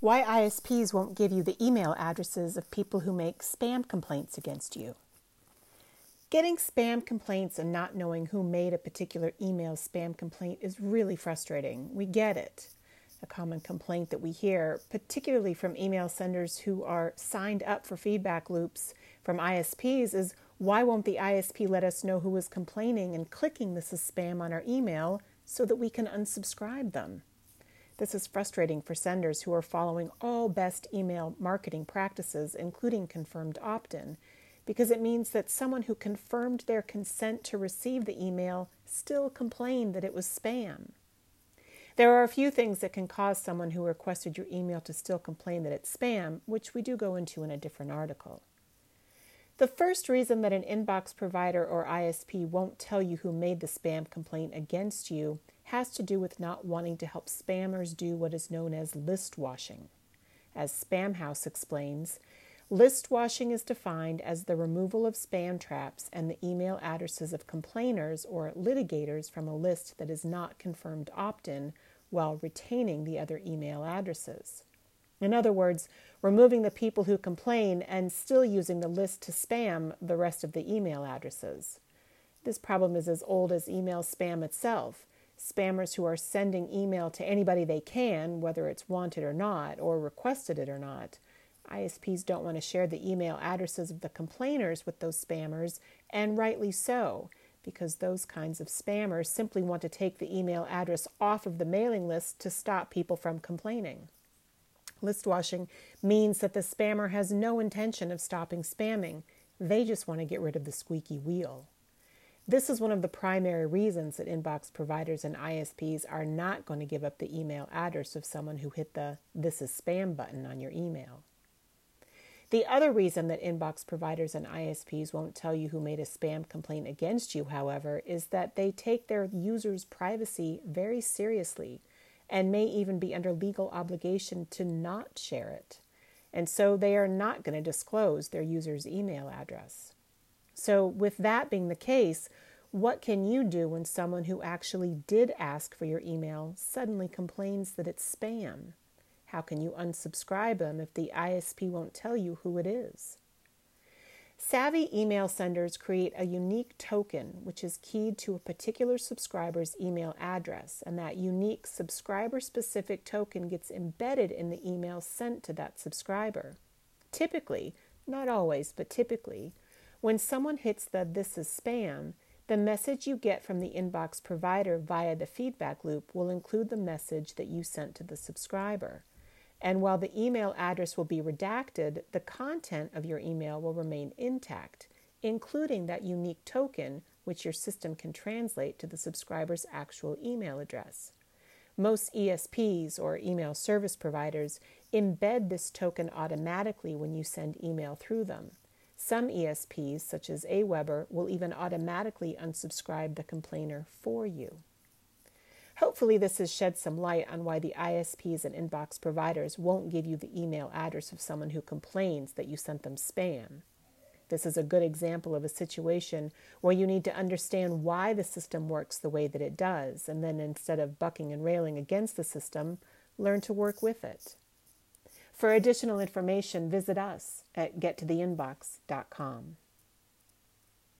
Why ISPs won't give you the email addresses of people who make spam complaints against you. Getting spam complaints and not knowing who made a particular email spam complaint is really frustrating. We get it. A common complaint that we hear, particularly from email senders who are signed up for feedback loops from ISPs, is why won't the ISP let us know who is complaining and clicking this is spam on our email so that we can unsubscribe them? This is frustrating for senders who are following all best email marketing practices, including confirmed opt in, because it means that someone who confirmed their consent to receive the email still complained that it was spam. There are a few things that can cause someone who requested your email to still complain that it's spam, which we do go into in a different article. The first reason that an inbox provider or ISP won't tell you who made the spam complaint against you has to do with not wanting to help spammers do what is known as list washing. As Spamhaus explains, list washing is defined as the removal of spam traps and the email addresses of complainers or litigators from a list that is not confirmed opt in while retaining the other email addresses. In other words, removing the people who complain and still using the list to spam the rest of the email addresses. This problem is as old as email spam itself spammers who are sending email to anybody they can, whether it's wanted or not, or requested it or not. ISPs don't want to share the email addresses of the complainers with those spammers, and rightly so, because those kinds of spammers simply want to take the email address off of the mailing list to stop people from complaining. List washing means that the spammer has no intention of stopping spamming, they just want to get rid of the squeaky wheel. This is one of the primary reasons that inbox providers and ISPs are not going to give up the email address of someone who hit the This is Spam button on your email. The other reason that inbox providers and ISPs won't tell you who made a spam complaint against you, however, is that they take their users' privacy very seriously and may even be under legal obligation to not share it. And so they are not going to disclose their user's email address. So, with that being the case, what can you do when someone who actually did ask for your email suddenly complains that it's spam? How can you unsubscribe them if the ISP won't tell you who it is? Savvy email senders create a unique token which is keyed to a particular subscriber's email address, and that unique subscriber specific token gets embedded in the email sent to that subscriber. Typically, not always, but typically, when someone hits the This is Spam, the message you get from the inbox provider via the feedback loop will include the message that you sent to the subscriber. And while the email address will be redacted, the content of your email will remain intact, including that unique token which your system can translate to the subscriber's actual email address. Most ESPs or email service providers embed this token automatically when you send email through them. Some ESPs, such as Aweber, will even automatically unsubscribe the complainer for you. Hopefully, this has shed some light on why the ISPs and inbox providers won't give you the email address of someone who complains that you sent them spam. This is a good example of a situation where you need to understand why the system works the way that it does, and then instead of bucking and railing against the system, learn to work with it. For additional information, visit us at gettotheinbox.com.